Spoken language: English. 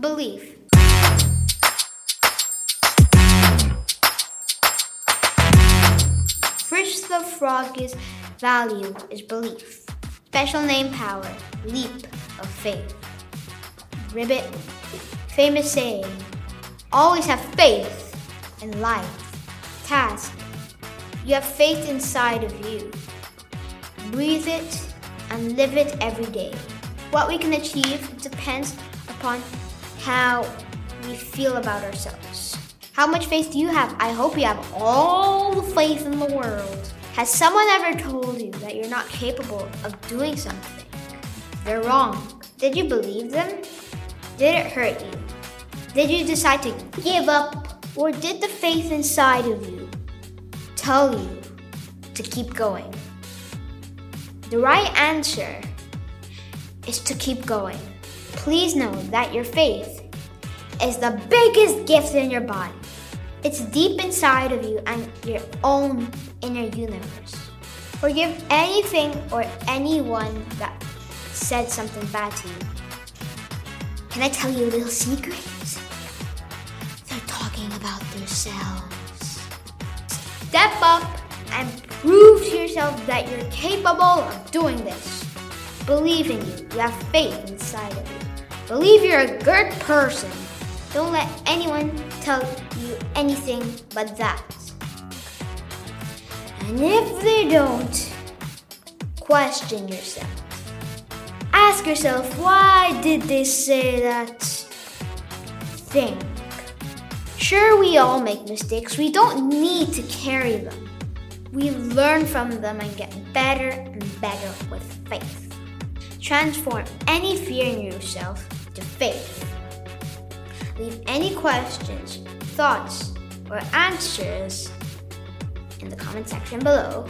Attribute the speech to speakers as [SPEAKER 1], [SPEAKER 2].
[SPEAKER 1] belief. Fritz the Frog's value is belief. Special name power, leap of faith. Ribbit, famous saying, always have faith in life. Task, you have faith inside of you. Breathe it and live it every day. What we can achieve depends upon how we feel about ourselves. How much faith do you have? I hope you have all the faith in the world. Has someone ever told you that you're not capable of doing something? They're wrong. Did you believe them? Did it hurt you? Did you decide to give up? Or did the faith inside of you tell you to keep going? The right answer is to keep going. Please know that your faith is the biggest gift in your body. It's deep inside of you and your own inner universe. Forgive anything or anyone that said something bad to you. Can I tell you a little secret? They're talking about themselves. Step up and prove to yourself that you're capable of doing this. Believe in you. You have faith inside of you. Believe you're a good person. Don't let anyone tell you anything but that. And if they don't, question yourself. Ask yourself, why did they say that? Think. Sure, we all make mistakes. We don't need to carry them. We learn from them and get better and better with faith. Transform any fear in yourself to faith. Leave any questions, thoughts, or answers in the comment section below.